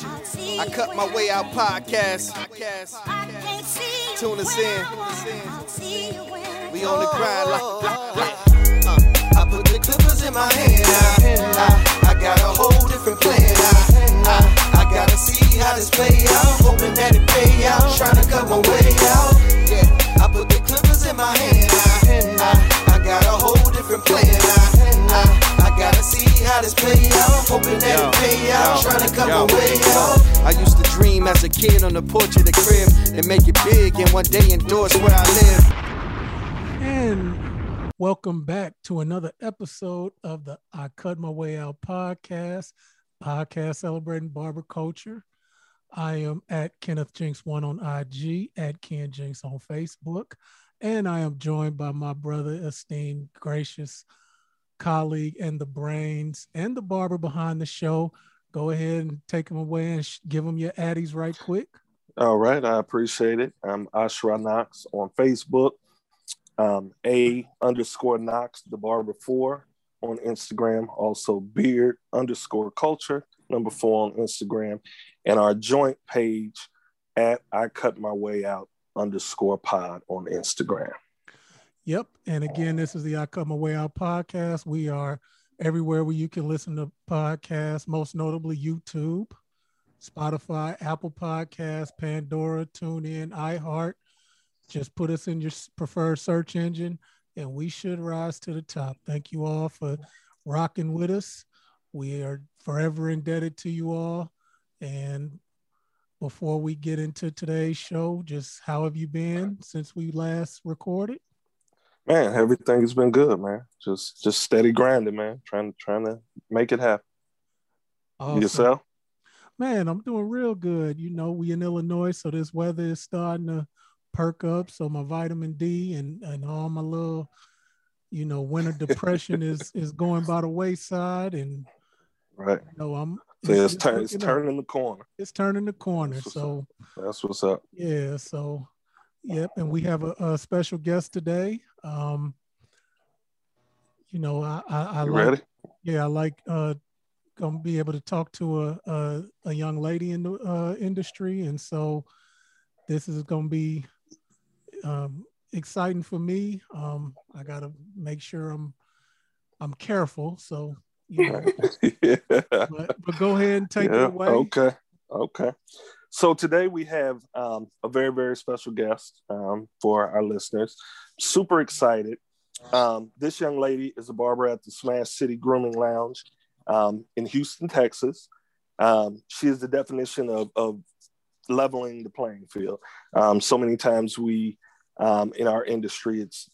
I cut my way out podcast. Tune us in. We on the grind like. Oh, oh, oh. Uh, I put the clippers in my hand. I, I got a whole different plan. I, I, I gotta see how this play out. Hoping that it pay out. Trying to cut my way out. Yeah, I put the clippers in my hand. I, I, I got a whole different plan. I, I, Gotta see how this play out. Hoping that it pay out. Trying to come away out. I used to dream as a kid on the porch of the crib and make it big and one day endorse where I live. And welcome back to another episode of the I Cut My Way Out podcast, podcast celebrating barber culture. I am at Kenneth Jinks1 on IG, at Ken Jinks on Facebook, and I am joined by my brother, esteemed, gracious, colleague and the brains and the barber behind the show. Go ahead and take them away and sh- give them your addies right quick. All right, I appreciate it. I'm Ashra Knox on Facebook, um, A underscore Knox, the barber four on Instagram, also Beard underscore Culture, number four on Instagram, and our joint page at I Cut My Way Out underscore Pod on Instagram. Yep. And again, this is the I Cut My Way Out podcast. We are everywhere where you can listen to podcasts, most notably YouTube, Spotify, Apple Podcasts, Pandora, TuneIn, iHeart. Just put us in your preferred search engine and we should rise to the top. Thank you all for rocking with us. We are forever indebted to you all. And before we get into today's show, just how have you been since we last recorded? Man, everything has been good, man. Just just steady grinding, man. Trying trying to make it happen. Awesome. Yourself? Man, I'm doing real good. You know, we in Illinois, so this weather is starting to perk up. So my vitamin D and and all my little, you know, winter depression is is going by the wayside. And right, you know, I'm so it's, it's, turn, it's turning the corner. It's turning the corner. That's so that's what's up. Yeah. So Yep, and we have a, a special guest today. Um, you know, I, I, I like, ready? Yeah, I like uh, gonna be able to talk to a a, a young lady in the uh, industry, and so this is gonna be um, exciting for me. Um, I gotta make sure I'm I'm careful. So you know, yeah. but, but, go ahead and take yeah, it away. Okay, okay. So today we have um, a very, very special guest um, for our listeners. Super excited. Um, this young lady is a barber at the Smash City Grooming Lounge um, in Houston, Texas. Um, she is the definition of, of leveling the playing field. Um, so many times we, in our industry, it's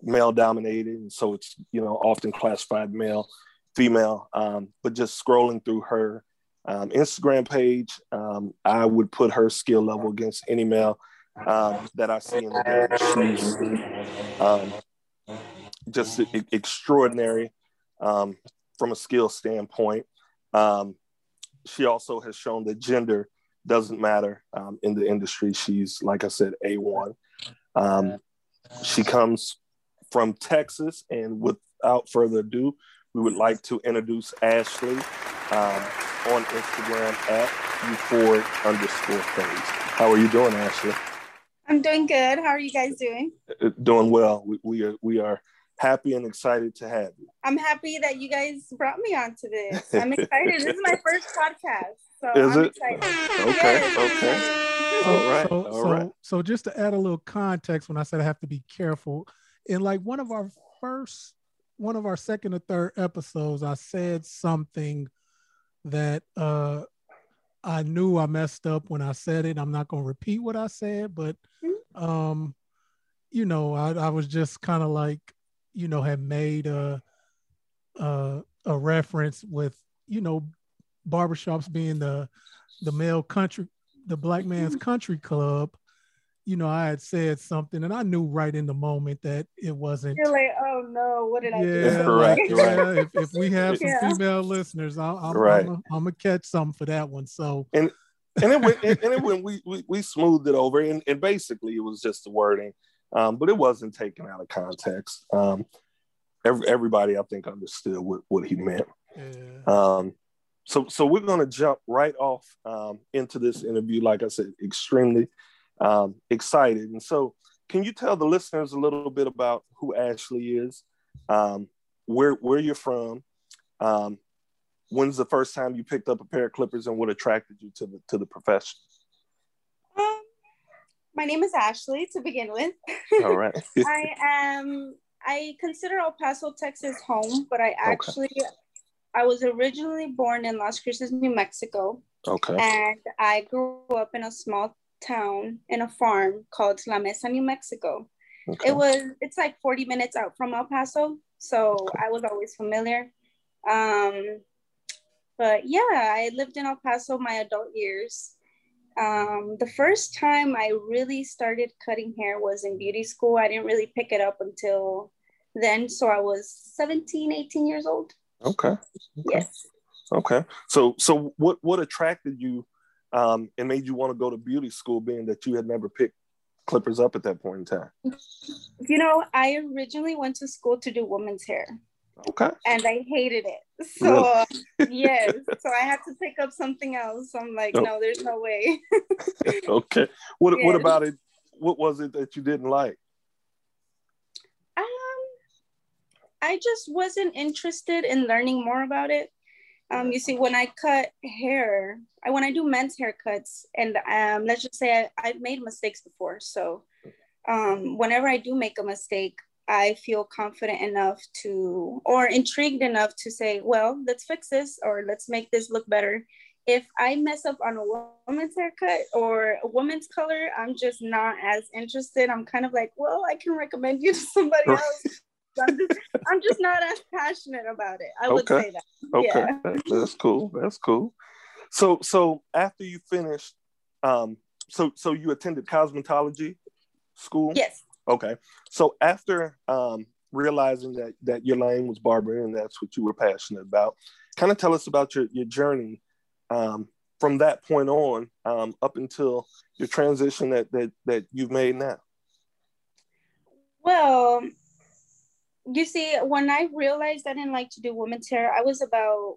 male dominated, and so it's you know often classified male, female. but just scrolling through her um, Instagram page, um, I would put her skill level against any male um, that I see in the game. She's um, just extraordinary um, from a skill standpoint. Um, she also has shown that gender doesn't matter in the industry. She's, like I said, A1. she comes from Texas, and without further ado, we would like to introduce Ashley. Um, on Instagram at euphoric underscore fade. How are you doing, Ashley? I'm doing good. How are you guys doing? Uh, doing well. We, we are we are happy and excited to have you. I'm happy that you guys brought me onto this. I'm excited. this is my first podcast. So is I'm it? Excited. Okay, yes. okay. All right. So, all so, right. so just to add a little context when I said I have to be careful, in like one of our first one of our second or third episodes, I said something that uh, I knew I messed up when I said it. I'm not going to repeat what I said, but mm-hmm. um, you know, I, I was just kind of like, you know, had made a, a a reference with, you know, barbershops being the the male country, the black man's mm-hmm. country club, you know, I had said something and I knew right in the moment that it wasn't. You're like, oh no, what did I yeah, do? Right, if, if we have some yeah. female listeners, I, I'm, right. I'm, I'm gonna catch some for that one. So and and then when, and then when we, we we smoothed it over and, and basically it was just the wording, um, but it wasn't taken out of context. Um, every, everybody I think understood what, what he meant. Yeah. Um, so so we're going to jump right off um, into this interview. Like I said, extremely um, excited. And so, can you tell the listeners a little bit about who Ashley is, um, where where you're from, um, when's the first time you picked up a pair of clippers, and what attracted you to the to the profession? Um, my name is Ashley to begin with. All right. I am. I consider El Paso, Texas, home, but I actually okay. I was originally born in Las Cruces, New Mexico. Okay. And I grew up in a small town in a farm called La Mesa, New Mexico. Okay. It was it's like 40 minutes out from El Paso, so. I was always familiar. Um, but yeah, I lived in El Paso my adult years. Um, the first time I really started cutting hair was in beauty school. I didn't really pick it up until then, so I was 17, 18 years old. Okay. okay. Yes. Okay. So so what what attracted you um, and made you want to go to beauty school, being that you had never picked clippers up at that point in time? You know, I originally went to school to do women's hair. Okay. And I hated it. So really? yes. So I had to pick up something else. I'm like, no, there's no way. okay. What yes. what about it? What was it that you didn't like? Um I just wasn't interested in learning more about it. Um, you see, when I cut hair, I when I do men's haircuts, and um, let's just say I, have made mistakes before. So um, whenever I do make a mistake, I feel confident enough to, or intrigued enough to say, well, let's fix this, or let's make this look better. If I mess up on a woman's haircut or a woman's color, I'm just not as interested. I'm kind of like, well, I can recommend you to somebody else. I'm just, I'm just not as passionate about it. I would okay. say that. Okay, yeah. that's cool. That's cool. So, so after you finished, um, so so you attended cosmetology school. Yes. Okay. So after um, realizing that that your lane was barbering and that's what you were passionate about, kind of tell us about your your journey um, from that point on um, up until your transition that that that you've made now. Well, you see, when I realized I didn't like to do women's hair, I was about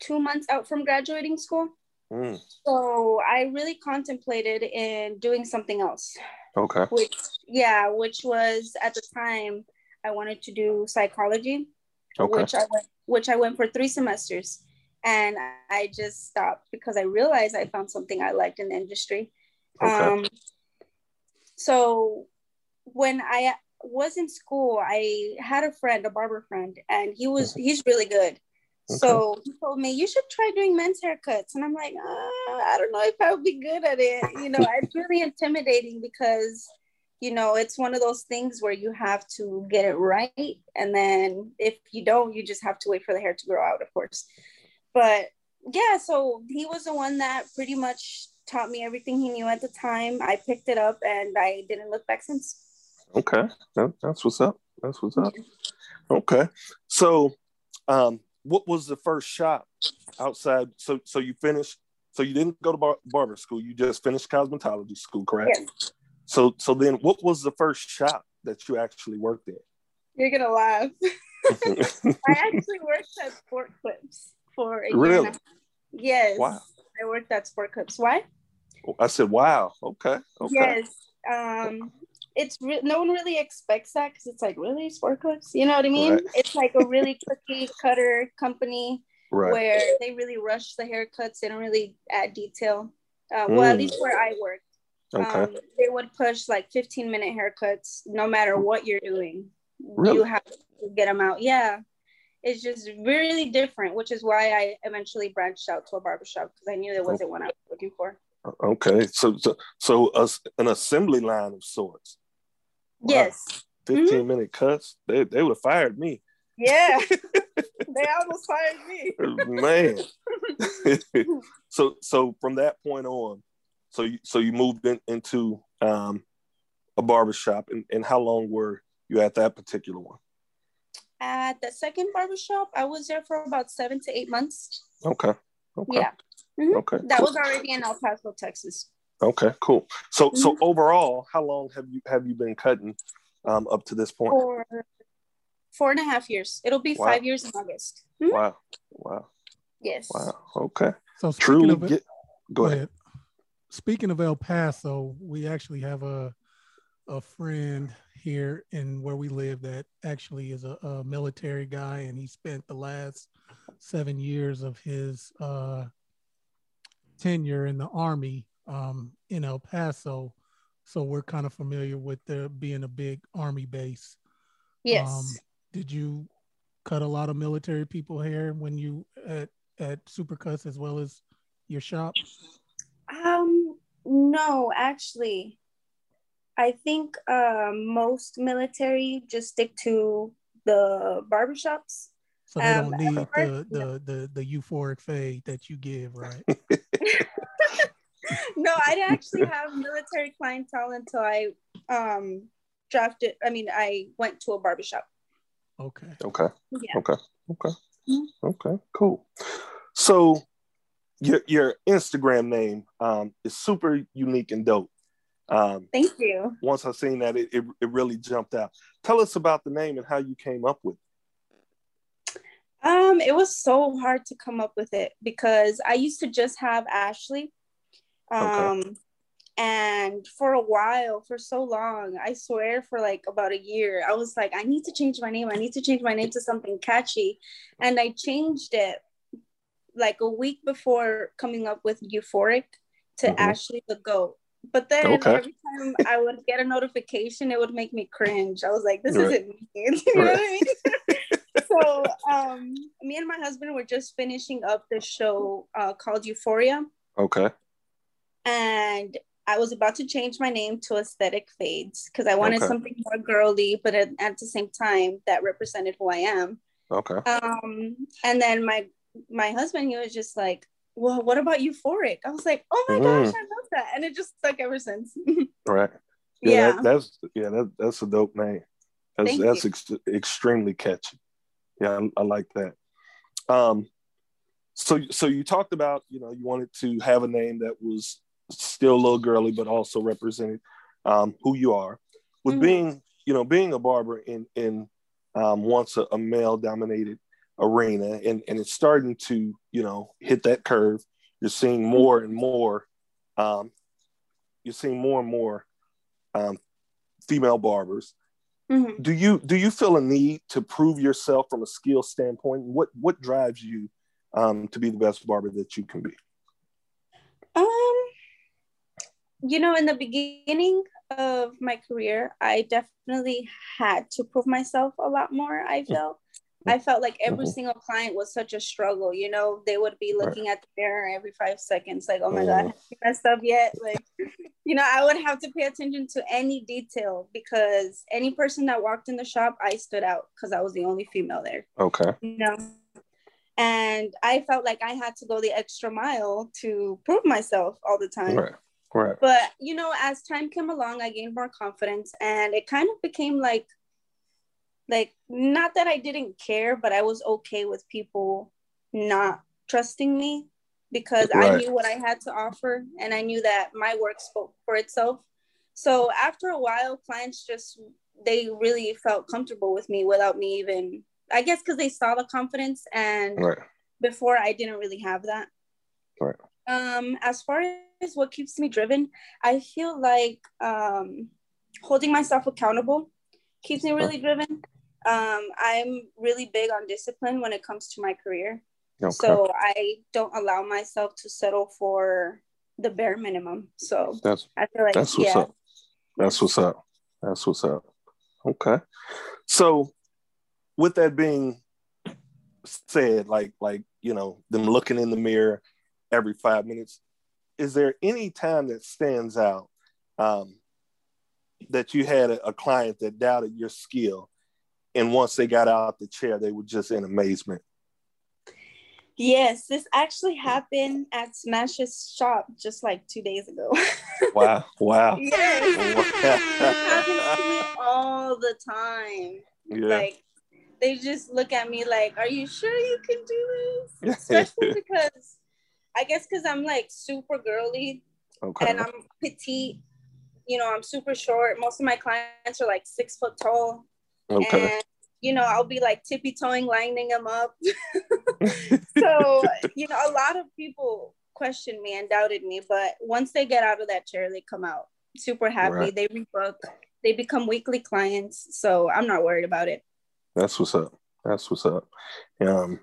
two months out from graduating school. Mm. So I really contemplated in doing something else. Okay. Which, yeah, which was at the time I wanted to do psychology, okay. which I went, which I went for three semesters, and I just stopped because I realized I found something I liked in the industry. Okay. Um, so when I was in school, I had a friend, a barber friend, and he was mm-hmm. he's really good. Okay. So he told me you should try doing men's haircuts, and I'm like, uh, I don't know if I would be good at it. You know, it's really intimidating because you know it's one of those things where you have to get it right, and then if you don't, you just have to wait for the hair to grow out, of course. But yeah, so he was the one that pretty much taught me everything he knew at the time. I picked it up, and I didn't look back since. Okay, that, that's what's up. That's what's up. Okay, so um, what was the first shop outside? So, so you finished. So you didn't go to bar- barber school. You just finished cosmetology school, correct? Yes. So, so then, what was the first shop that you actually worked at? You're gonna laugh. I actually worked at Sport Clips for a really? year. Yes. Wow. I worked at Sport Clips. Why? I said, "Wow." Okay. Okay. Yes. Um, it's re- no one really expects that because it's like really sport clips you know what i mean right. it's like a really cookie cutter company right. where they really rush the haircuts they don't really add detail uh, well at least mm. where i worked okay. Um, they would push like 15 minute haircuts no matter what you're doing really? you have to get them out yeah it's just really different which is why i eventually branched out to a barbershop because i knew there wasn't one i was looking for okay so so, so uh, an assembly line of sorts Yes. 15 mm-hmm. minute cuts. They, they would have fired me. Yeah. they almost fired me. Man. so so from that point on, so you so you moved in, into um a barbershop and, and how long were you at that particular one? At the second barbershop, I was there for about seven to eight months. Okay. Okay. Yeah. Mm-hmm. Okay. That was already in El Paso, Texas. Okay, cool. So mm-hmm. so overall, how long have you have you been cutting um, up to this point? For four and a half years. It'll be wow. five years in August. Mm-hmm. Wow, wow. Yes. Wow. Okay. So speaking Truly. of it, Get, go ahead. Speaking of El Paso, we actually have a a friend here in where we live that actually is a, a military guy, and he spent the last seven years of his uh, tenure in the army um, in El Paso. So we're kind of familiar with there being a big army base. Yes. Um, did you cut a lot of military people hair when you at at Supercuts as well as your shop? Um, no, actually, I think uh, most military just stick to the barbershops. So they Um, don't need the, the the the euphoric fade that you give, right? no, I didn't actually have military clientele until I um drafted. I mean, I went to a barbershop. Okay. Okay. Yeah. Okay. Okay. Mhm. Okay. Cool. So your your Instagram name um, is super unique and dope. Um, Thank you. once I seen that, it, it it really jumped out. Tell us about the name and how you came up with. it. Um, it was so hard to come up with it because I used to just have Ashley. Um, and for a while, for so long, I swear for like about a year, I was like, I need to change my name. I need to change my name to something catchy. And I changed it like a week before coming up with Euphoric to Mhm. Ashley the Goat. But then Okay. every time I would get a notification, it would make me cringe. I was like, this Right. isn't me. you know what I mean? so um me and my husband were just finishing up the show uh, called Euphoria, Okay. And I was about to change my name to Aesthetic Fades because I wanted Okay. something more girly, but at, at the same time that represented who I am. Okay. Um, and then my my husband, he was just like, "Well, what about Euphoric?" I was like, "Oh my Mm. gosh, I love that," and it just stuck ever since. Right. Yeah. yeah, That, that's yeah. That, that's a dope name. That's Thank that's ex- extremely catchy. Yeah, I, I like that. Um, so so you talked about you know you wanted to have a name that was still a little girly but also represented um, who you are. With Mhm. being you know being a barber in in um, once a, a male dominated arena and and it's starting to you know hit that curve. You're seeing more and more. Um, you're seeing more and more um, female barbers Mhm. do you do you feel a need to prove yourself from a skill standpoint what what drives you um, to be the best barber that you can be Um, you know, in the beginning of my career, I definitely had to prove myself a lot more. I felt. I felt like every Mhm. single client was such a struggle. You know, they would be looking at the mirror every five seconds, like, "Oh my god, you messed up yet?" Like, you know, I would have to pay attention to any detail because any person that walked in the shop, I stood out because I was the only female there okay you know and i felt like i had to go the extra mile to prove myself all the time right right but you know as time came along i gained more confidence and it kind of became like like not that i didn't care but i was okay with people not trusting me because i knew what i had to offer and i knew that my work spoke for itself so after a while clients just they really felt comfortable with me without me even i guess because they saw the confidence and right before I didn't really have that. Right. Um, as far as what keeps me driven, I feel like um, holding myself accountable keeps me really driven. Um, I'm really big on discipline when it comes to my career. okay So I don't allow myself to settle for the bare minimum. So that's I feel like, that's what's yeah. up that's what's up that's what's up okay so with that being said like like you know them looking in the mirror every five minutes is there any time that stands out um, that you had a, a client that doubted your skill and once they got out the chair they were just in amazement Yes, this actually happened at Smash's shop just like two days ago. wow wow. It happens to me all the time. yeah Like they just look at me like, "Are you sure you can do this?" Especially because I guess because I'm like super girly okay and I'm petite. You know, I'm super short. Most of my clients are like six foot tall, okay and you know, I'll be like tippy toeing, lining them up. so, you know, a lot of people questioned me and doubted me, but once they get out of that chair, they come out super happy. Right. They rebook, they become weekly clients. So I'm not worried about it. That's what's up. That's what's up. Um,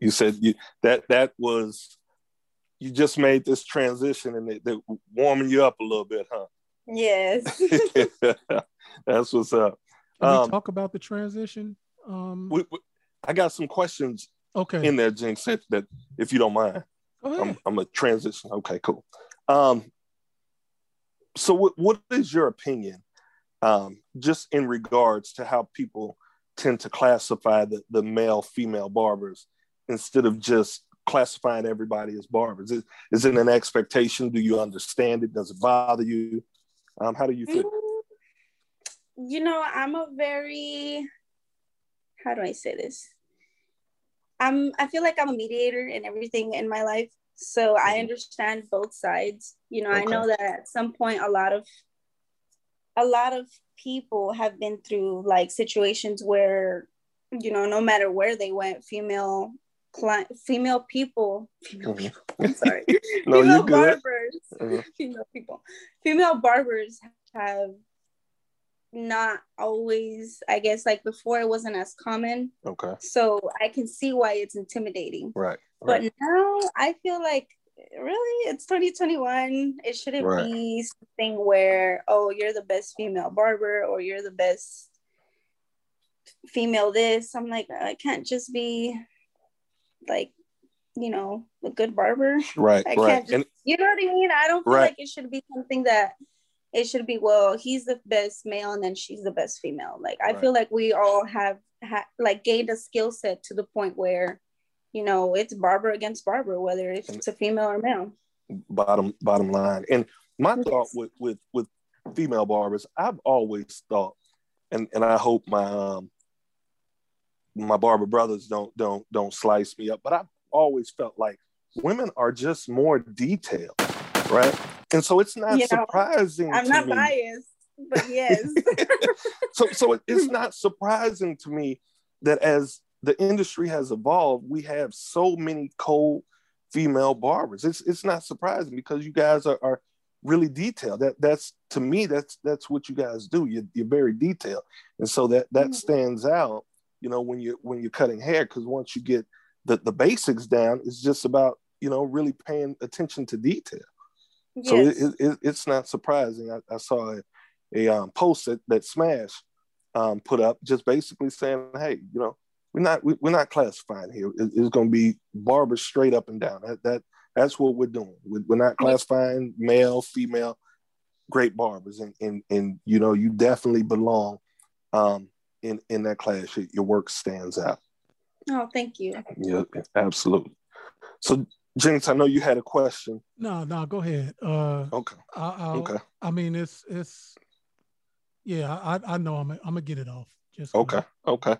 you said you that that was you just made this transition and they, are warming you up a little bit, huh? Yes. That's what's up. Can um, we talk about the transition? Um, we, we, I got some questions okay. in there, Jinx, that, that if you don't mind. I'm, I'm, a transition. Okay, cool. Um, so what, what is your opinion um, just in regards to how people tend to classify the, the male female barbers instead of just classifying everybody as barbers? Is, is it an expectation? Do you understand it? Does it bother you? Um, how do you feel? Mm, you know, I'm a very, how do I say this? I'm, I feel like I'm a mediator in everything in my life. So I mm-hmm. understand both sides. You know, okay. I know that at some point a lot of a lot of people have been through like situations where, you know, no matter where they went, female client, female people, female mm-hmm. people, I'm sorry, no, female barbers, mm-hmm. female people, female barbers have not always, I guess, like before it wasn't as common. Okay. So I can see why it's intimidating. Right. right. But now I feel like really it's 2021 it shouldn't right. be something where oh you're the best female barber or you're the best female this i'm like i can't just be like you know a good barber right i right. can't just, and, you know what i mean i don't feel right. like it should be something that it should be well he's the best male and then she's the best female like i feel like we all have ha- like gained a skill set to the point where you know, it's barber against barber, whether it's a female or male. Bottom bottom line. And my yes. thought with, with with female barbers, I've always thought, and and I hope my um my barber brothers don't don't don't slice me up, but I've always felt like women are just more detailed, right? And so it's not you surprising. I'm not me. biased, but yes. so so it's not surprising to me that as the industry has evolved, we have so many cold female barbers. It's it's not surprising because you guys are, are really detailed. That that's to me that's that's what you guys do. You're, you're very detailed, and so that that mm-hmm. stands out. You know when you when you're cutting hair because once you get the the basics down, it's just about you know really paying attention to detail. Yes. So it, it, it's not surprising. I, I saw a, a um, post that, that Smash um, put up, just basically saying, "Hey, you know, we're not we, are not classifying here. It, it's going to be barbers straight up and down. That, that that's what we're doing. We're not classifying male, female, great barbers, and and and you know you definitely belong um, in in that class. Your work stands out. Oh, thank you. Yeah, absolutely. So, James, I know you had a question. No, no, go ahead. Uh, okay. I, okay. I mean, it's it's yeah. I I know I'm I'm gonna get it off. Just okay. Okay.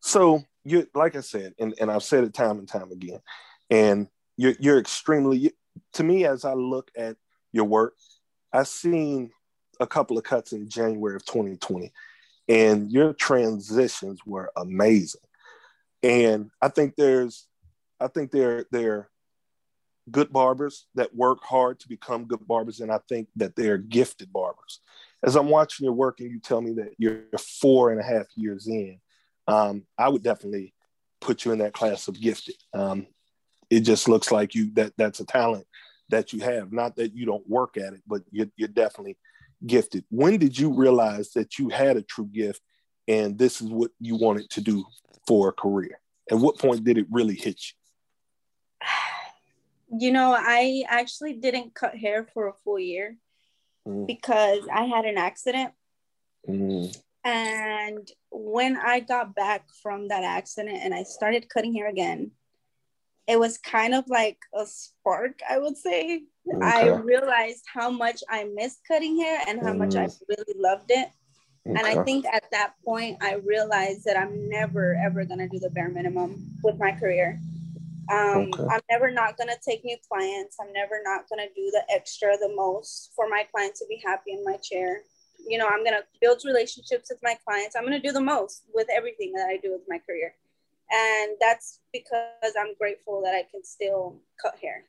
So you, like I said, and, and I've said it time and time again, and you're, you're extremely, to me, as I look at your work, I've seen a couple of cuts in January of 2020, and your transitions were amazing. And I think there's, I think they're they're good barbers that work hard to become good barbers, and I think that they're gifted barbers. As I'm watching your work, and you tell me that you're four and a half years in, um, I would definitely put you in that class of gifted. Um, it just looks like you that that's a talent that you have. Not that you don't work at it, but you're, you're definitely gifted. When did you realize that you had a true gift and this is what you wanted to do for a career? At what point did it really hit you? You know, I actually didn't cut hair for a full year mm. because I had an accident. Mm. And when I got back from that accident and I started cutting hair again, it was kind of like a spark, I would say. Okay. I realized how much I missed cutting hair and how mm. much I mm-hmm. really loved it. Okay. And I think at that point, I realized that I'm never, ever going to do the bare minimum with my career. Um, okay. I'm never not going to take new clients. I'm never not going to do the extra, the most for my client to be happy in my chair. you know, I'm gonna build relationships with my clients. I'm gonna do the most with everything that I do with my career, and that's because I'm grateful that I can still cut hair.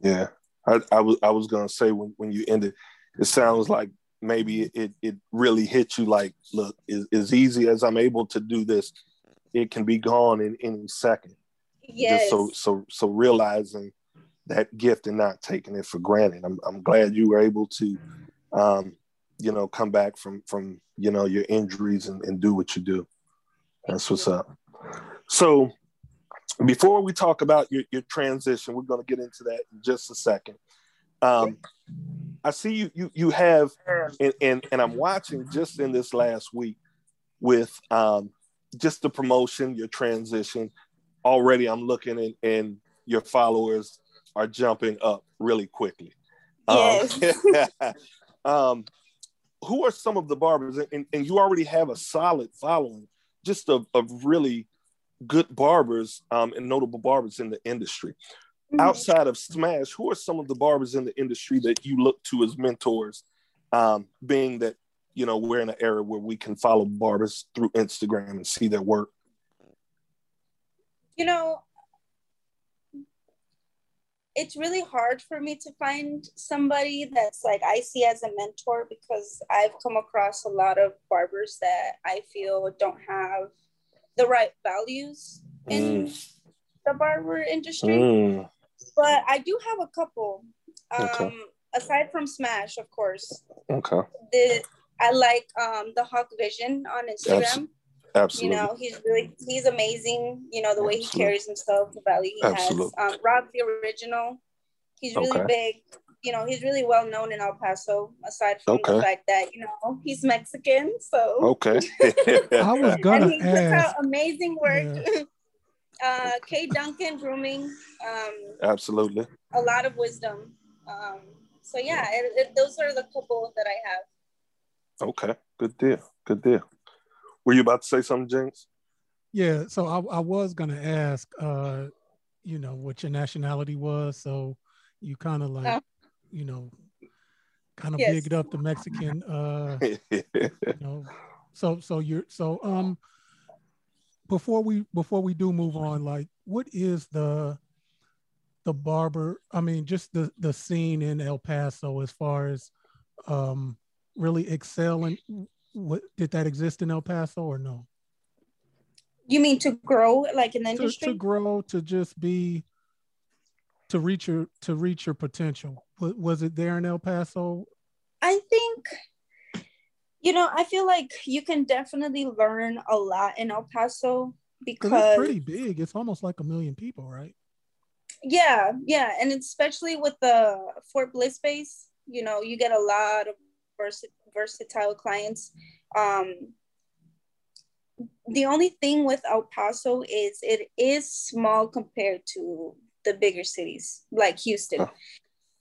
Yeah, I, I was I was gonna say when when you ended, it sounds like maybe it it really hit you like, look, as, as easy as I'm able to do this, it can be gone in any second. Yes. Just so so so realizing that gift and not taking it for granted. I'm I'm glad you were able to um, you know, come back from from you know your injuries and, and do what you do. That's what's up. So before we talk about your, your transition, we're going to get into that in just a second. Um, I see you you you have and, and and I'm watching just in this last week with um, just the promotion, your transition. Already, I'm looking and, and your followers are jumping up really quickly. Yes. Um, um, who are some of the barbers, and, and you already have a solid following, just of, of really good barbers um, and notable barbers in the industry. Mm-hmm. Outside of Smash, who are some of the barbers in the industry that you look to as mentors? Um, being that you know we're in an era where we can follow barbers through Instagram and see their work. You know, it's really hard for me to find somebody that's like I see as a mentor because I've come across a lot of barbers that I feel don't have the right values in mm. the barber industry. Mm. But I do have a couple. Um, okay. aside from Smash, of course. Okay. The I like um the Hawk Vision on Instagram. Absolutely. You know, he's really he's amazing. You know, the way Absolutely. he carries himself, the value he Absolutely. has. Um, Rob the original. He's really okay. big. You know, he's really well known in El Paso, aside from okay. the fact that, you know, he's Mexican. So Okay. I was gonna and he ask. puts out amazing work. Yeah. uh Kay Duncan grooming. Um Absolutely. A lot of wisdom. Um so yeah, it, it, those are the couple that I have. Okay, good deal. Good deal. Were you about to say something, James? Yeah, so I, I was gonna ask, uh, you know, what your nationality was. So you kind of like, oh. You know, kind of yes. bigged up the Mexican, uh, you know. So so you're so um. Before we before we do move on, like, what is the the barber? I mean, just the the scene in El Paso as far as um really excelling what did that exist in El Paso or no? You mean to grow like in the to, industry? To grow, to just be to reach your to reach your potential. Was, it there in El Paso? I think you know, I feel like you can definitely learn a lot in El Paso because it's pretty big. It's almost like a million people, right? Yeah, yeah, and especially with the Fort Bliss base, you know, you get a lot of vers- versatile clients. Um, the only thing with El Paso is it is small compared to the bigger cities like Houston. Huh.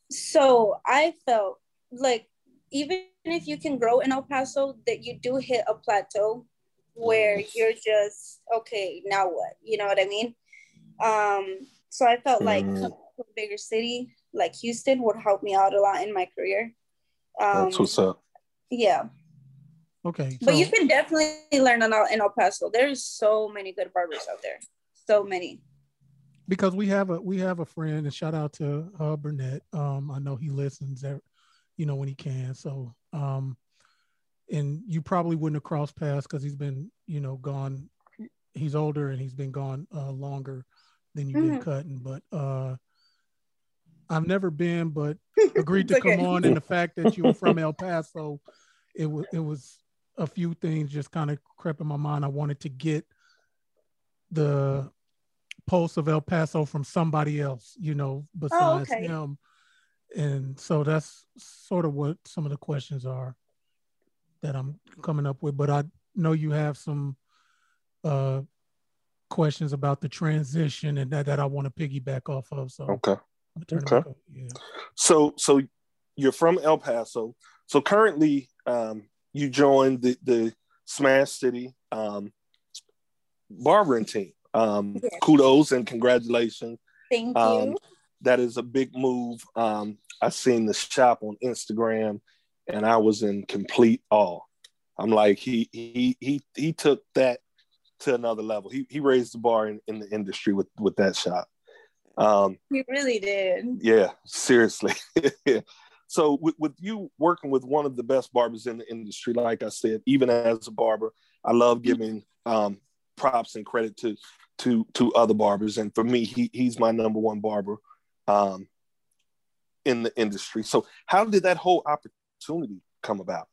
So I felt like even if you can grow in El Paso, that you do hit a plateau where you're just okay. Now what? You know what I mean? Um, so I felt like mm. a bigger city like Houston would help me out a lot in my career. Um, That's what's up. Yeah. Okay. But you can definitely learn in El, in El Paso. There's so many good barbers out there. So many. Because we have a we have a friend, and shout out to uh, Burnett. Um, I know he listens, there, you know, when he can. So, um, and you probably wouldn't have crossed paths because he's been, you know, gone. He's older and he's been gone uh, longer than you've mm-hmm. been cutting. But uh, I've never been, but agreed to okay. come on. And the fact that you were from El Paso, it was it was a few things just kind of crept in my mind. I wanted to get the pulse of El Paso from somebody else, you know, besides oh, okay. him. And so that's sort of what some of the questions are that I'm coming up with. But I know you have some uh, questions about the transition and that, that I want to piggyback off of. So okay. Okay. Yeah. So so you're from El Paso. So currently um, you joined the the Smash City um, barbering team. Um, yes. Kudos and congratulations. Thank um, you. That is a big move. Um, I've seen the shop on Instagram, and I was in complete awe. I'm like, he he he he took that to another level. He he raised the bar in, in the industry with with that shot. Um, he really did. Yeah, seriously. so with, with you working with one of the best barbers in the industry, like I said, even as a barber, I love giving um, props and credit to to to other barbers. And for me, he he's my number one barber um, in the industry. So how did that whole opportunity come about?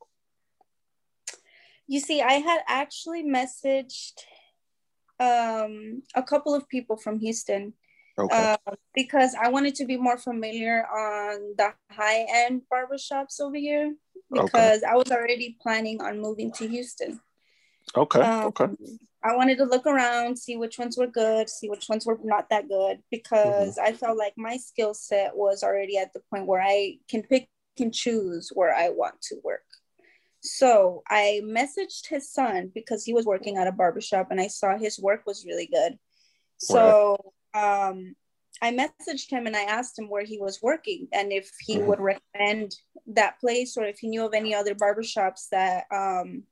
You see, I had actually messaged um, a couple of people from Houston okay. uh, because I wanted to be more familiar on the high end barbershops over here because okay. I was already planning on moving to Houston. Okay. Um, okay. I wanted to look around, see which ones were good, see which ones were not that good, because mm-hmm. I felt like my skill set was already at the point where I can pick and choose where I want to work. So I messaged his son because he was working at a barbershop and I saw his work was really good. So um, I messaged him and I asked him where he was working and if he mm-hmm. would recommend that place or if he knew of any other barbershops that um,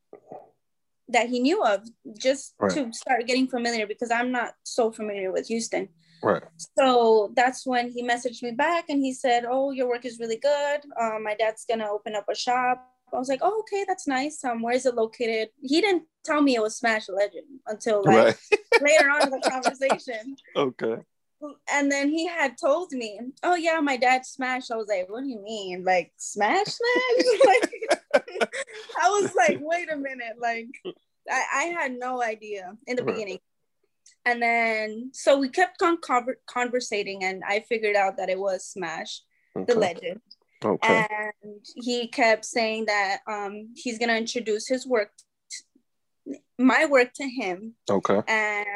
that he knew of just right. to start getting familiar because I'm not so familiar with Houston. Right. So that's when he messaged me back and he said, "Oh, your work is really good. Um, my dad's gonna open up a shop." I was like, "Oh, okay, that's nice. Um, where is it located?" He didn't tell me it was Smash Legend until like right. later on in the conversation. Okay. And then he had told me, "Oh yeah, my dad smashed." I was like, "What do you mean, like smash smash?" like, I was like, "Wait a minute!" Like, I, I had no idea in the right. beginning. And then, so we kept on conver- conversating, and I figured out that it was Smash, okay. the legend. Okay. And he kept saying that um, he's gonna introduce his work, my work to him. Okay. And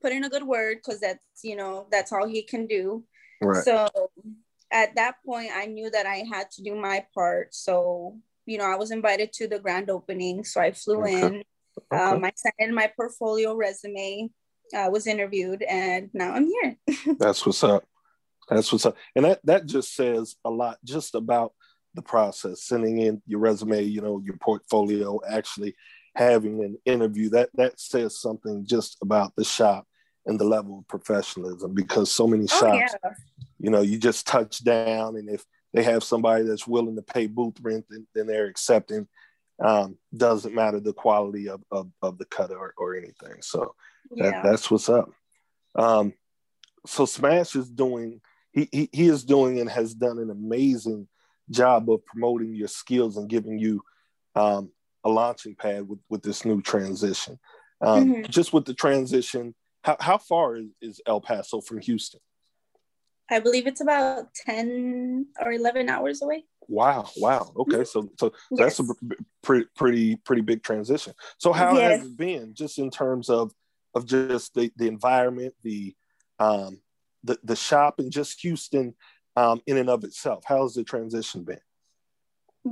put in a good word because that's you know that's all he can do. Right. So at that point, I knew that I had to do my part. So you know, I was invited to the grand opening, so I flew okay. in. Okay. Um, I sent in my portfolio resume, uh, was interviewed, and now I'm here. That's what's up. That's what's up. And that, that just says a lot just about the process, sending in your resume, you know, your portfolio, actually having an interview. That that says something just about the shop and the level of professionalism because so many oh, shops, yeah. you know, you just touch down and if they have somebody that's willing to pay booth rent, then, then they're accepting um, doesn't matter the quality of, of, of the cut or, or anything. So that, yeah. that's what's up. Um, so Smash is doing, he, he, he is doing and has done an amazing job of promoting your skills and giving you um, a launching pad with, with this new transition. Um, mm-hmm. Just with the transition, how, how far is, is El Paso from Houston? I believe it's about 10 or 11 hours away. Wow, wow. Okay, so so yes. that's a pretty pretty pretty big transition. So how yes. has it been just in terms of of just the, the environment, the um the the shop and just Houston um in and of itself? How has the transition been?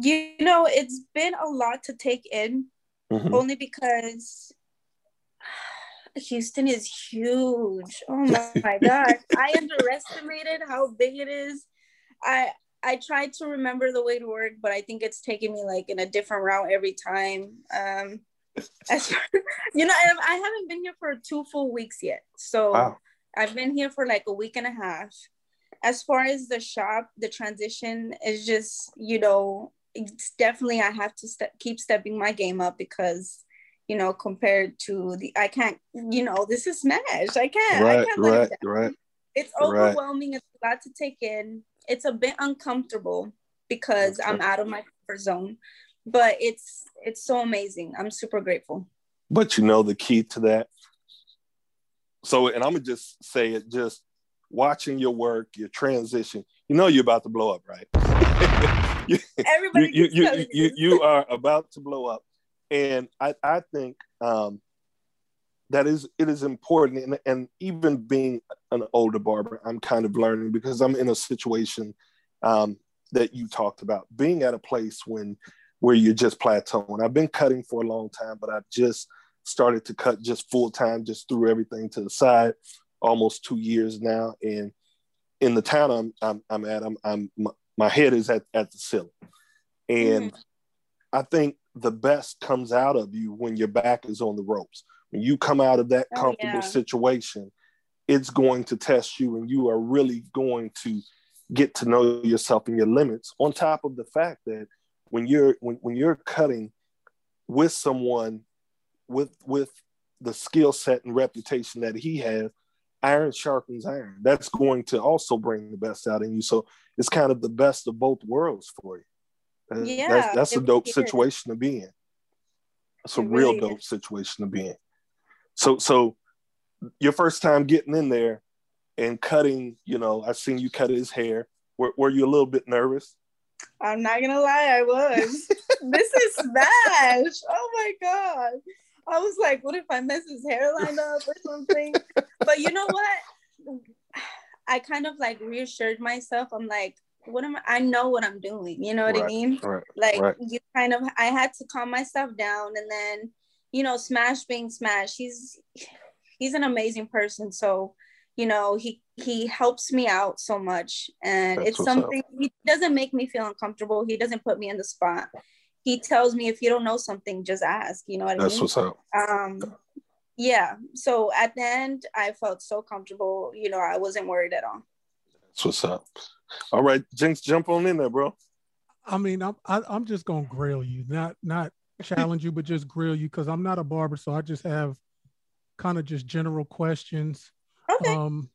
You know, it's been a lot to take in mm-hmm. only because Houston is huge. Oh my, my god. I underestimated how big it is. I I tried to remember the way to work, but I think it's taking me like in a different route every time. Um, as, you know, I, I, haven't been here for two full weeks yet. So wow. I've been here for like a week and a half. As far as the shop, the transition is just, you know, it's definitely I have to ste- keep stepping my game up because, you know, compared to the, I can't, you know, this is smash. I can't. Right, I can't right, it right. It's overwhelming. Right. It's a lot to take in it's a bit uncomfortable because okay. I'm out of my comfort zone, but it's it's so amazing. I'm super grateful. But you know the key to that. So, and I'm gonna just say it: just watching your work, your transition. You know you're about to blow up, right? you, Everybody, you you, you, you, you are about to blow up, and I I think um, that is it is important. And, and even being an older barber i'm kind of learning because i'm in a situation um, that you talked about. Being at a place when where you're just plateauing. I've been cutting for a long time but i've just started to cut just full time just threw everything to the side almost two years now. And in the town i'm i'm, I'm at i'm, I'm my, my head is at, at the ceiling. And mm-hmm. I think the best comes out of you when your back is on the ropes. When you come out of that Oh, comfortable yeah. situation, it's going to test you and you are really going to get to know yourself and your limits on top of the fact that when you're when, when you're cutting with someone with with the skill set and reputation that he has iron sharpens iron that's going to also bring the best out in you so it's kind of the best of both worlds for you Yeah, that's, that's a dope situation to be in it's a It real really dope is. situation to be in so so your first time getting in there and cutting you know i've seen you cut his hair were, were you a little bit nervous I'm not gonna lie, I was. this is smash. Oh my god. I was like, what if I mess his hairline up or something? but you know what? I kind of like reassured myself. I'm like, what am I? I know what I'm doing. You know what I mean? right Like Right. you kind of I had to calm myself down and then, you know, Smash being Smash, he's he's an amazing person. So, you know, he he helps me out so much. And That's it's what's up. something he doesn't make me feel uncomfortable. He doesn't put me in the spot. He tells me if you don't know something, just ask. You know what I mean? that's what's up um yeah. So at the end I felt so comfortable, you know, I wasn't worried at all. that's what's up all right jinx jump on in there bro I mean, I'm I, I'm just gonna grill you, not not challenge you, but just grill you because I'm not a barber, so I just have kind of just general questions. Okay. Um,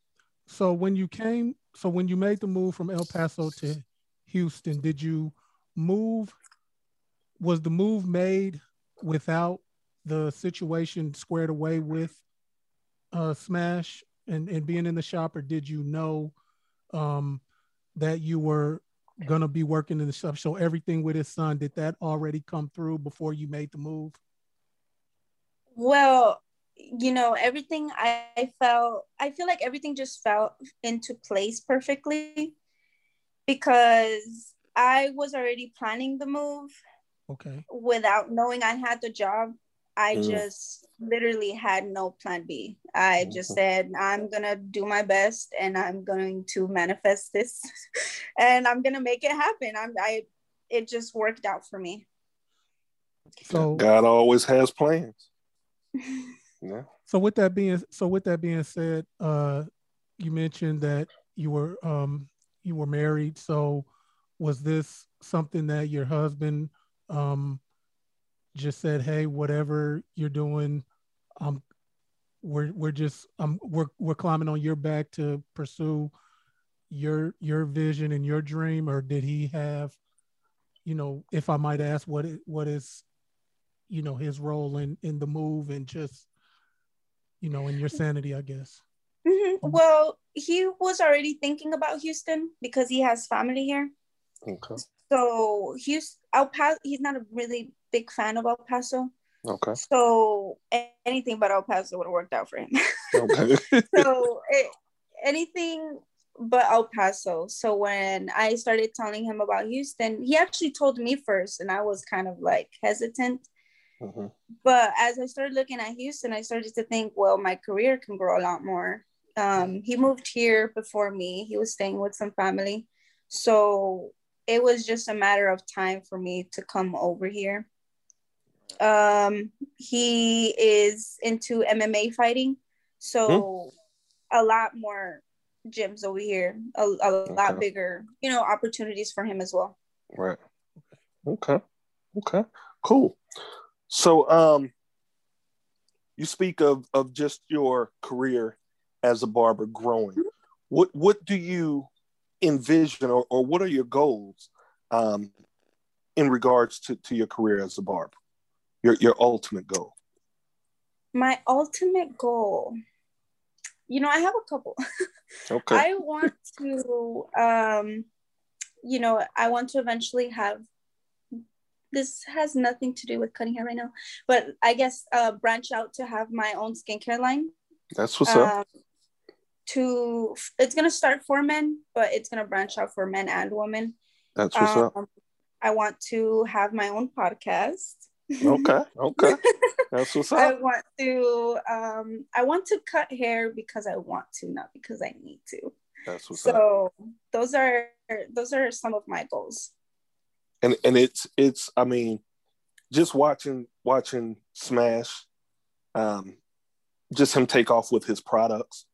so when you came, so when you made the move from El Paso to Houston, did you move? Was the move made without the situation squared away with uh, Smash and, and being in the shop, or did you know um, that you were gonna be working in the shop? So everything with his son, did that already come through before you made the move? Well, you know, everything I, I felt, I feel like everything just fell into place perfectly because I was already planning the move Okay. without knowing I had the job. I Mm. just literally had no plan B. I just Mhm. said, I'm going to do my best and I'm going to manifest this and I'm going to make it happen. I'm, I, it just worked out for me. So god always has plans yeah so with that being so with that being said, uh, you mentioned that you were um you were married. So was this something that your husband um just said, "Hey, whatever you're doing, um, we're we're just um we're we're climbing on your back to pursue your your vision and your dream," or did he have, you know, if I might ask, what is, what is, you know, his role in in the move and just, you know, in your sanity, I guess. Mhm. Well, he was already thinking about Houston because he has family here. okay So Houston, El Paso, he's not a really big fan of El Paso. okay So anything but El Paso would have worked out for him. okay so it, anything but El Paso. So when I started telling him about Houston, he actually told me first, and I was kind of like hesitant. Mhm. But as I started looking at Houston, I started to think, well, my career can grow a lot more. Um, he moved here before me. He was staying with some family, so it was just a matter of time for me to come over here. Um, he is into MMA fighting, so a lot more gyms over here, a, a lot Okay. bigger, you know, opportunities for him as well. Right. Okay. Okay. Cool. So um you speak of of just your career as a barber growing. What what do you envision or, or what are your goals um in regards to, to your career as a barber? Your your ultimate goal. My ultimate goal, you know, I have a couple. Okay. I want to, um, you know, I want to eventually have. This has nothing to do with cutting hair right now, but I guess uh, branch out to have my own skincare line. That's what's up. To it's gonna start for men, but it's gonna branch out for men and women. That's what's up. Um, I want to have my own podcast. Okay. Okay. That's what's up. I want to um I want to cut hair because I want to, not because I need to. That's what's up. So those are those are some of my goals. and and it's it's i mean just watching watching Smash, um, just him take off with his products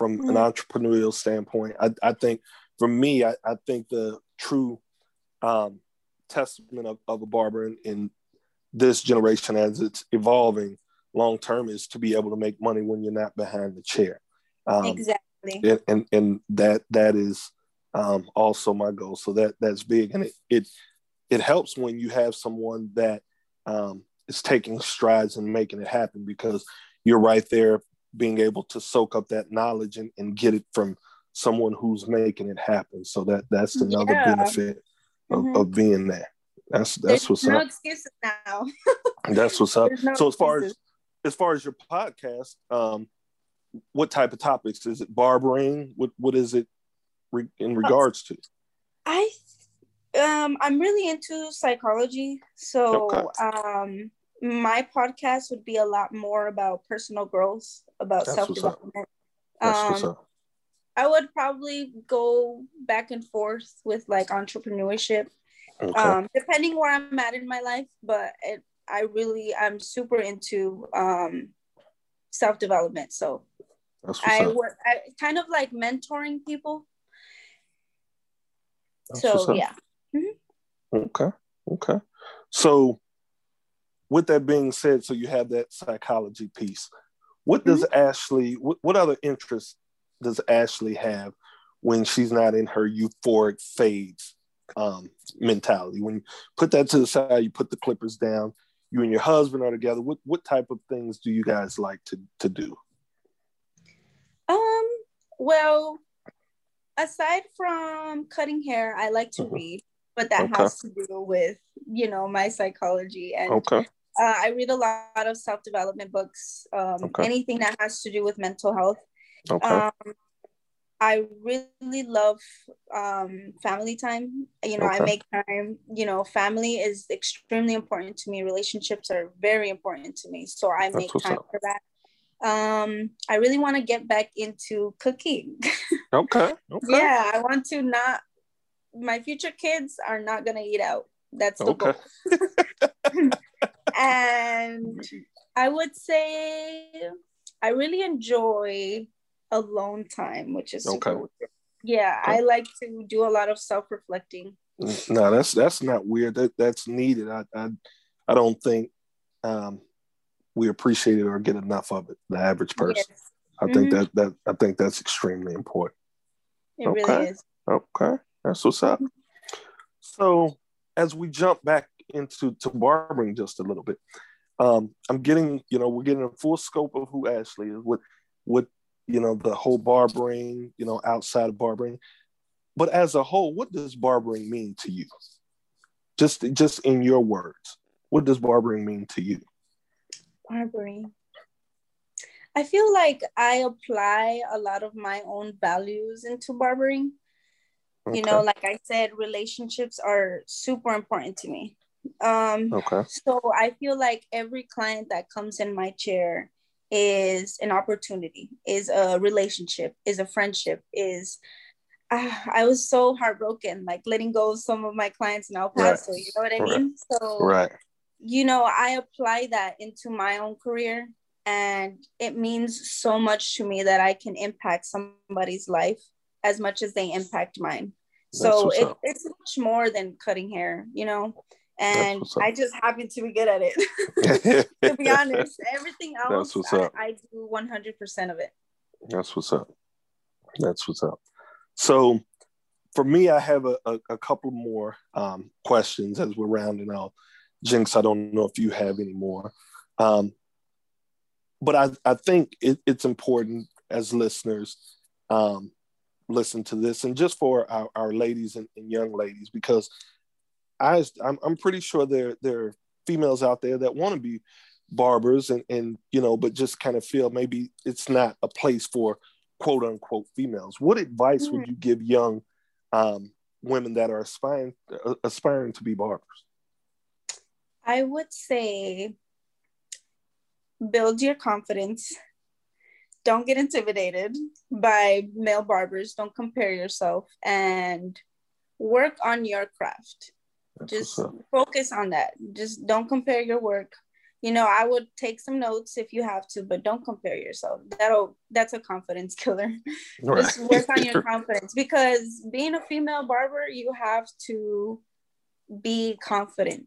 from mm-hmm. an entrepreneurial standpoint. I, I think for me, I, I think the true um, testament of, of a barber in, in this generation as it's evolving long term is to be able to make money when you're not behind the chair. Um, exactly. And, and, and that that is um, also my goal. So that that's big, and it it it helps when you have someone that um, is taking strides and making it happen because you're right there being able to soak up that knowledge and, and get it from someone who's making it happen. So that that's another yeah. benefit of, mm-hmm. of being there. That's that's There's what's no up. excuses now. that's what's up. No so as far excuses. as as far as your podcast, um, what type of topics is it? Barbering? What what is it re- in regards to? I um I'm really into psychology, so okay. um my podcast would be a lot more about personal growth, about self development. Um, I would probably go back and forth with like entrepreneurship, okay. um, depending where I'm at in my life. But it, I really, I'm super into um, self development. So I would, I kind of like mentoring people. That's so yeah. Mm-hmm. Okay. Okay. So with that being said, so you have that psychology piece. What does mm-hmm. Ashley? What, what other interests does Ashley have when she's not in her euphoric fade um, mentality? When you put that to the side, you put the clippers down. You and your husband are together. What what type of things do you guys like to to do? Um. Well, aside from cutting hair, I like to mm-hmm. read, but that okay. has to do with you know my psychology and okay. Uh, I read a lot of self development books, um, okay. anything that has to do with mental health. Okay. Um, I really love um, family time. You know, okay. I make time. You know, family is extremely important to me. Relationships are very important to me. So I make time up. for that. Um, I really want to get back into cooking. okay. okay. Yeah, I want to not. My future kids are not gonna eat out. That's the okay. goal. and I would say I really enjoy alone time, which is okay. Yeah, okay. I like to do a lot of self-reflecting. No, that's that's not weird. That that's needed. I I, I don't think um, we appreciate it or get enough of it. The average person. Yes. I mm-hmm. think that that I think that's extremely important. It okay. really is. Okay, that's what's up. So as we jump back into to barbering just a little bit, um, I'm getting, you know, we're getting a full scope of who Ashley is, what, what, you know, the whole barbering, you know, outside of barbering. But as a whole, what does barbering mean to you? Just, just in your words, what does barbering mean to you? Barbering. I feel like I apply a lot of my own values into barbering. Okay. You know, like I said, relationships are super important to me. Um, okay. So I feel like every client that comes in my chair is an opportunity, is a relationship, is a friendship, is. Uh, I was so heartbroken, like letting go of some of my clients in El Paso. Right. You know what I right. mean? So, right. You know, I apply that into my own career, and it means so much to me that I can impact somebody's life as much as they impact mine. So it, it's much more than cutting hair, you know and I just happen to be good at it. to be honest, everything else I, I, do 100% of it. That's what's up. That's what's up. So, for me, I have a, a, a couple more um, questions as we're rounding out. Jinx, I don't know if you have any more. Um, but I, I think it, it's important as listeners um, listen to this and just for our, our ladies and, and young ladies because I I'm, I'm pretty sure there there are females out there that want to be barbers and and you know but just kind of feel maybe it's not a place for quote unquote females. What advice mm-hmm. would you give young um, women that are aspiring uh, aspiring to be barbers? I would say build your confidence. Don't get intimidated by male barbers. Don't compare yourself and work on your craft That's just focus on that. Just don't compare your work. You know, I would take some notes if you have to, but don't compare yourself. That'll that's a confidence killer. Right. Just work on your confidence because being a female barber, you have to be confident.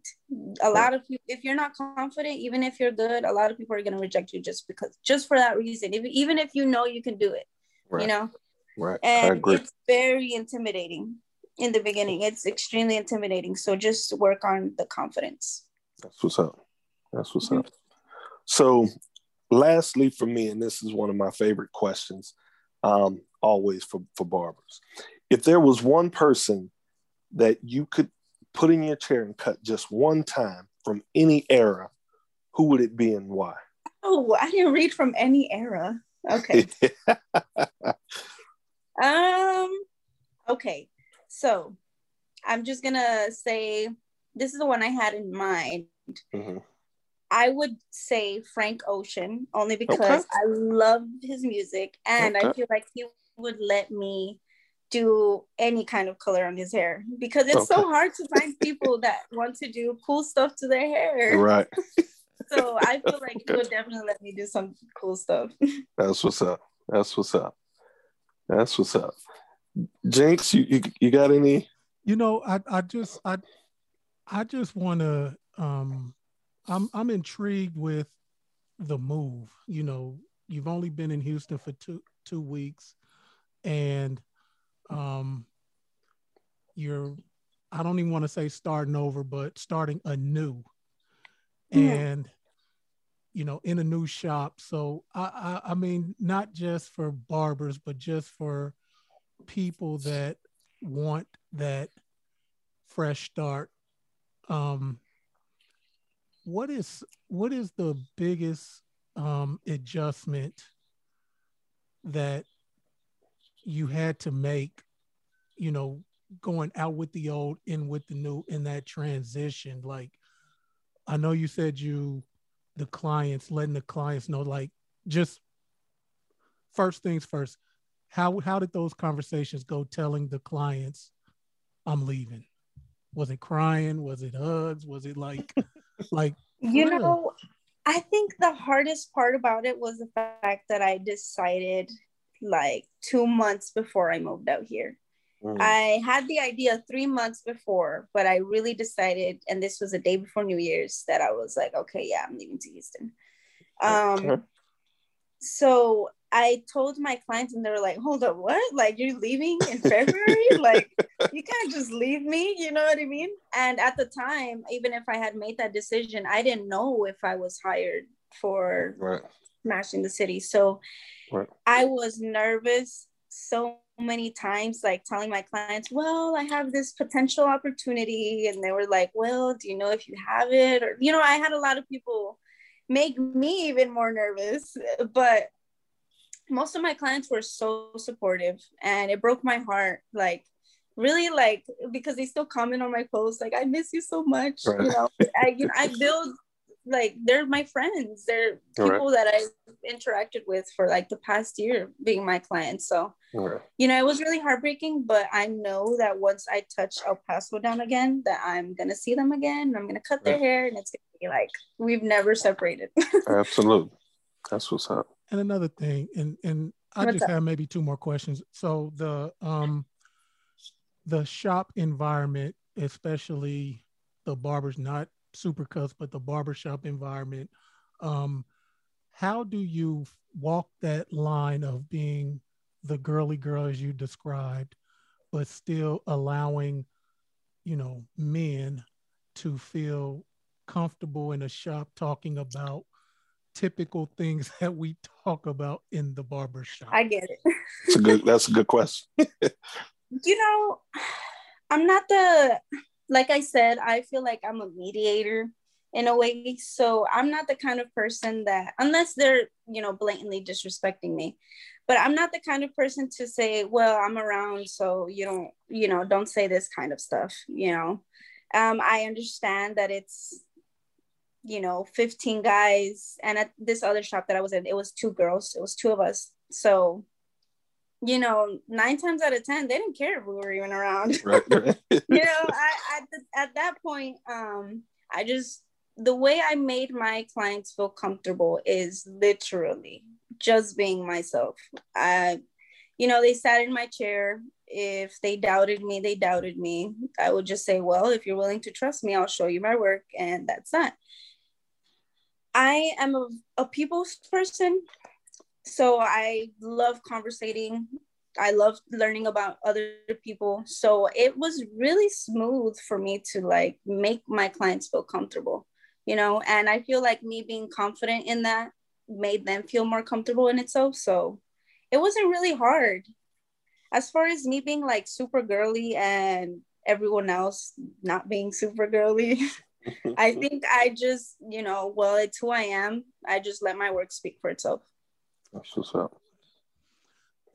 A lot of people, if you're not confident, even if you're good, a lot of people are going to reject you just because, just for that reason. If, even if you know you can do it, right. you know. Right. And it's very intimidating in the beginning. It's extremely intimidating. So just work on the confidence. That's what's up. That's what's mm-hmm. up. So, lastly, for me, and this is one of my favorite questions, um, always for for barbers. If there was one person that you could put in your chair and cut just one time from any era, who would it be and why? Oh, I didn't read from any era. Okay. um okay. So I'm just gonna say this is the one I had in mind. Mm-hmm. I would say Frank Ocean only because okay. I love his music and okay. I feel like he would let me do any kind of color on his hair because it's okay. so hard to find people that want to do cool stuff to their hair. Right. so I feel like he would definitely let me do some cool stuff. That's what's up. That's what's up. That's what's up. Jinx, you, you, you got any? You know, I, I just I I just want to um I'm I'm intrigued with the move. You know, you've only been in Houston for two two weeks, and um, you're I don't even want to say starting over, but starting anew, and you know, in a new shop. So I, I I mean, not just for barbers, but just for people that want that fresh start. Um, what is what is the biggest um, adjustment that you had to make, you know, going out with the old, in with the new, in that transition? Like, I know you said you, the clients, letting the clients know, like, just first things first. How how did those conversations go? Telling the clients, I'm leaving. Was it crying? Was it hugs? Was it like, like you real? know? I think the hardest part about it was the fact that I decided like two months before I moved out here. Mm. I had the idea three months before, but I really decided, and this was a day before New Year's, that I was like, okay, yeah, I'm leaving to Houston. Um, okay. So I told my clients, and they were like, hold up, what? Like, you're leaving in February? like, you can't just leave me, you know what I mean? And at the time, even if I had made that decision, I didn't know if I was hired for right. Smashing the City. So Right. I was nervous so many times, like telling my clients, well, I have this potential opportunity. And they were like, well, do you know if you have it? Or, you know, I had a lot of people make me even more nervous. But most of my clients were so supportive and it broke my heart. Like, really like because they still comment on my posts like i miss you so much right. you know i you know i build like they're my friends. They're people right. that I've interacted with for like the past year being my clients. So right. you know, it was really heartbreaking, but I know that once I touch El Paso down again, that I'm gonna see them again. I'm gonna cut their hair and it's gonna be like we've never separated. Absolutely. That's what's up. And another thing, and and I what's just up? have maybe two more questions. So the um the shop environment, especially the barbers not Supercuts, but the barbershop environment. Um, how do you walk that line of being the girly girl as you described, but still allowing, you know, men to feel comfortable in a shop talking about typical things that we talk about in the barbershop? I get it. That's a good that's a good question. you know, I'm not the like I said, I feel like I'm a mediator in a way. So I'm not the kind of person that, unless they're, you know, blatantly disrespecting me, but I'm not the kind of person to say, well, I'm around, so you don't, you know, don't say this kind of stuff, you know. Um, I understand that it's, you know, 15 guys. And at this other shop that I was in, it was two girls, it was two of us. So you know, nine times out of ten, they didn't care if we were even around. Right. you know, I at the, at that point, um, I just the way I made my clients feel comfortable is literally just being myself. I, you know, they sat in my chair. If they doubted me, they doubted me. I would just say, well, if you're willing to trust me, I'll show you my work, and that's that. I am a, a people's person. So I love conversating. I love learning about other people. So it was really smooth for me to like make my clients feel comfortable, you know, and I feel like me being confident in that made them feel more comfortable in itself. So it wasn't really hard. As far as me being like super girly and everyone else not being super girly, I think I just, you know, well, it's who I am. I just let my work speak for itself. That's what's up.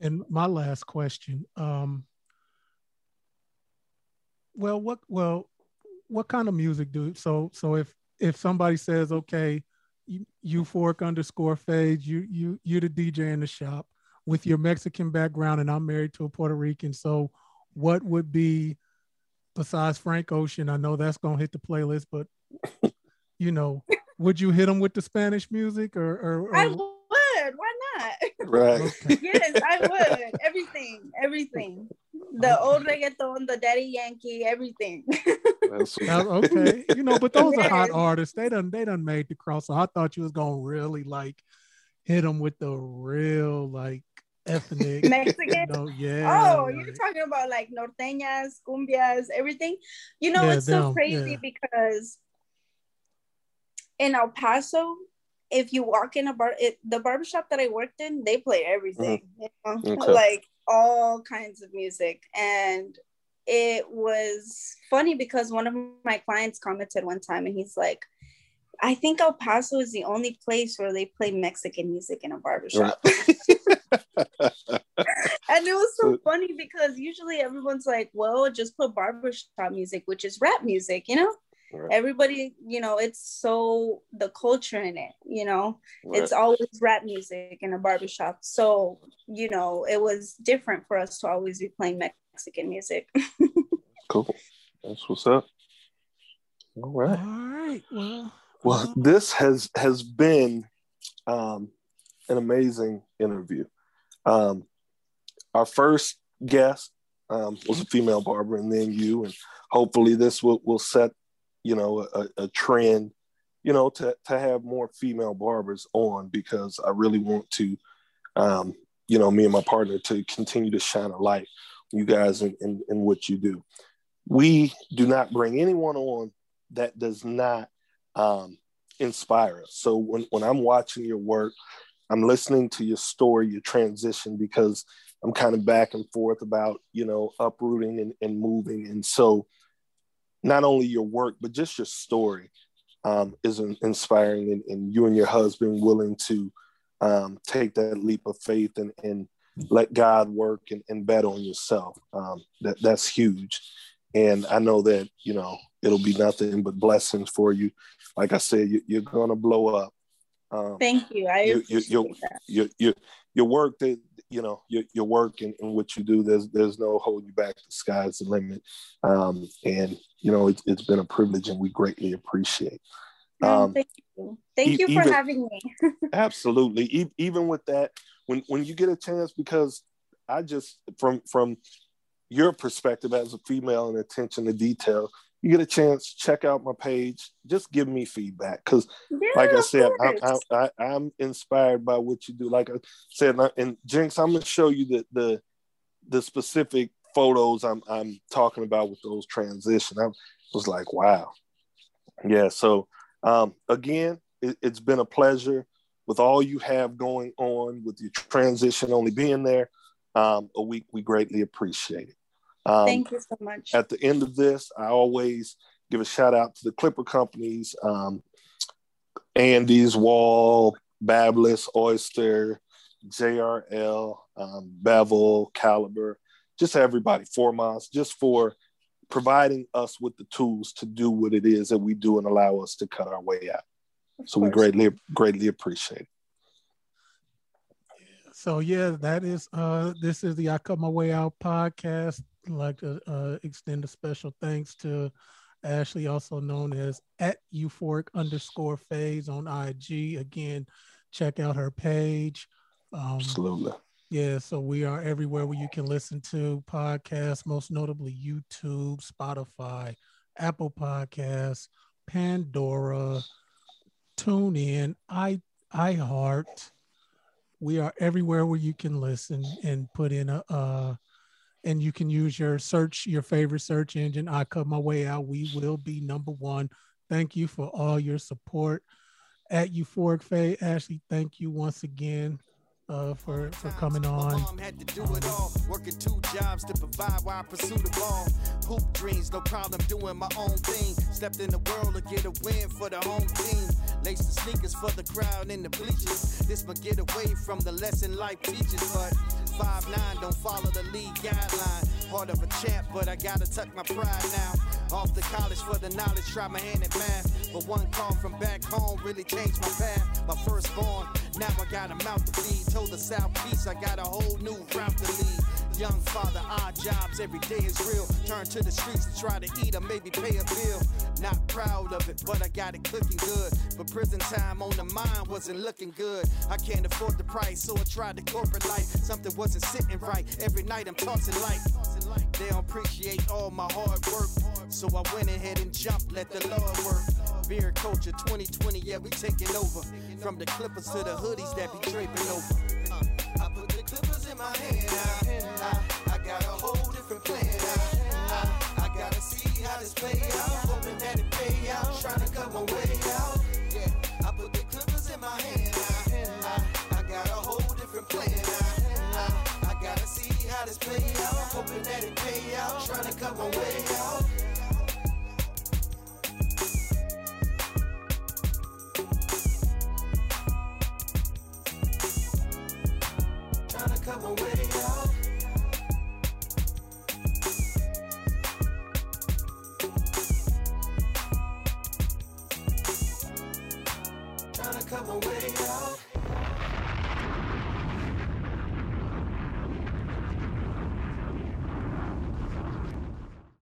And my last question, um, well, what, well, what kind of music do so? So if if somebody says, okay, you, euphoric underscore fade, you you you're the DJ in the shop with your Mexican background, and I'm married to a Puerto Rican. So, what would be besides Frank Ocean? I know that's gonna hit the playlist, but you know, would you hit them with the Spanish music or? or, or... I would. Why not? Right. yes, I would. Everything, everything. The old reggaeton, the Daddy Yankee, everything. okay, you know, but those yes. are hot artists. They done they done made the cross. So I thought you was gonna really like hit them with the real like ethnic Mexican. You know, yeah. Oh, like, you're talking about like norteñas, cumbias, everything. You know, yeah, it's so them, crazy yeah. because in El Paso, if you walk in a bar, it, the barbershop that I worked in, they play everything, mm-hmm. you know? okay. like all kinds of music. And it was funny because one of my clients commented one time and he's like, I think El Paso is the only place where they play Mexican music in a barbershop. Right. and it was so funny because usually everyone's like, well, just put barbershop music, which is rap music, you know? Right. Everybody, you know, it's so the culture in it, you know, right. it's always rap music in a barbershop. So, you know, it was different for us to always be playing Mexican music. cool. That's what's up. All right. All right. Well, well, this has has been um, an amazing interview. Um, our first guest um, was a female barber, and then you, and hopefully this will, will set, you know, a, a trend, you know, to, to have more female barbers on because I really want to, um, you know, me and my partner to continue to shine a light on you guys in, in, in what you do. We do not bring anyone on that does not um, inspire us. So when, when I'm watching your work, I'm listening to your story, your transition, because I'm kind of back and forth about, you know, uprooting and, and moving. And so not only your work, but just your story um, is inspiring and, and, you and your husband willing to um, take that leap of faith and, and let God work and, and bet on yourself. Um, that, that's huge. And I know that, you know, it'll be nothing but blessings for you. Like I said, you, are going to blow up. Um, Thank you. I you, you, your, your, your, your work that you know your, your work and, and what you do. There's there's no holding you back. The sky's the limit. Um, and you know it's, it's been a privilege, and we greatly appreciate. Um, thank you. Thank you for even, having me. absolutely. E- even with that, when when you get a chance, because I just from from your perspective as a female and attention to detail, you get a chance, check out my page. Just give me feedback because, yeah, like I said, I, I, I, am inspired by what you do. Like I said, and Jinx, I'm gonna show you the the the specific photos I'm I'm talking about with those transition. I was like, wow, yeah. So um, again, it, it's been a pleasure with all you have going on with your transition only being there um, a week. We greatly appreciate it. Um, Thank you so much. At the end of this, I always give a shout out to the Clipper companies, um, Andis Wahl, Babyliss, Oster, JRL, um, Bevel, Caliber, just everybody, Four Miles, just for providing us with the tools to do what it is that we do and allow us to cut our way out. Of so course. we greatly, greatly appreciate it. So yeah, that is uh this is the I Cut My Way Out podcast. I'd like to uh extend a special thanks to Ashley, also known as at euphoric underscore fade on IG. Again, check out her page. Um, Absolutely. Yeah, so we are everywhere where you can listen to podcasts, most notably YouTube, Spotify, Apple Podcasts, Pandora, TuneIn, i iHeart. We are everywhere where you can listen and put in a uh, and you can use your search, your favorite search engine. I cut my way out. We will be number one. Thank you for all your support at Euphoric Fade. Ashley, thank you once again uh, for for coming on. Had to do it all, working two jobs to provide while I pursue the ball. Hoop dreams, no problem doing my own thing. Stepped in the world to get a win for the home team. Lace the sneakers for the crowd in the bleachers. This away from the lesson life teaches, but five nine don't follow the league guideline. Heart of a champ, but I gotta tuck my pride now. Off to college for the knowledge, try my hand at math. But one call from back home really changed my path. My firstborn, now I got a mouth to feed. Told the Southeast I got a whole new route to lead. Young father, odd jobs, every day is real. Turn to the streets to try to eat or maybe pay a bill. Not proud of it, but I got it cooking good. But prison time on the mind wasn't looking good. I can't afford the price, so I tried the corporate life. Something wasn't sitting right. Every night I'm tossing life. They don't appreciate all my hard work. So I went ahead and jumped, let the Lord work. Beer culture 2020, yeah, we taking over. From the clippers to the hoodies that be draping over. Uh, my hand. I, I got a whole different plan. I, I, I gotta see how this play out. Hoping that it pay out. Trying to cut my way out. Yeah, I put the clippers in my hand. I, I got a whole different plan. I, I gotta see how this play out. Hoping that it pay out. Trying to cut my way out. Cut my way out. cut my way out.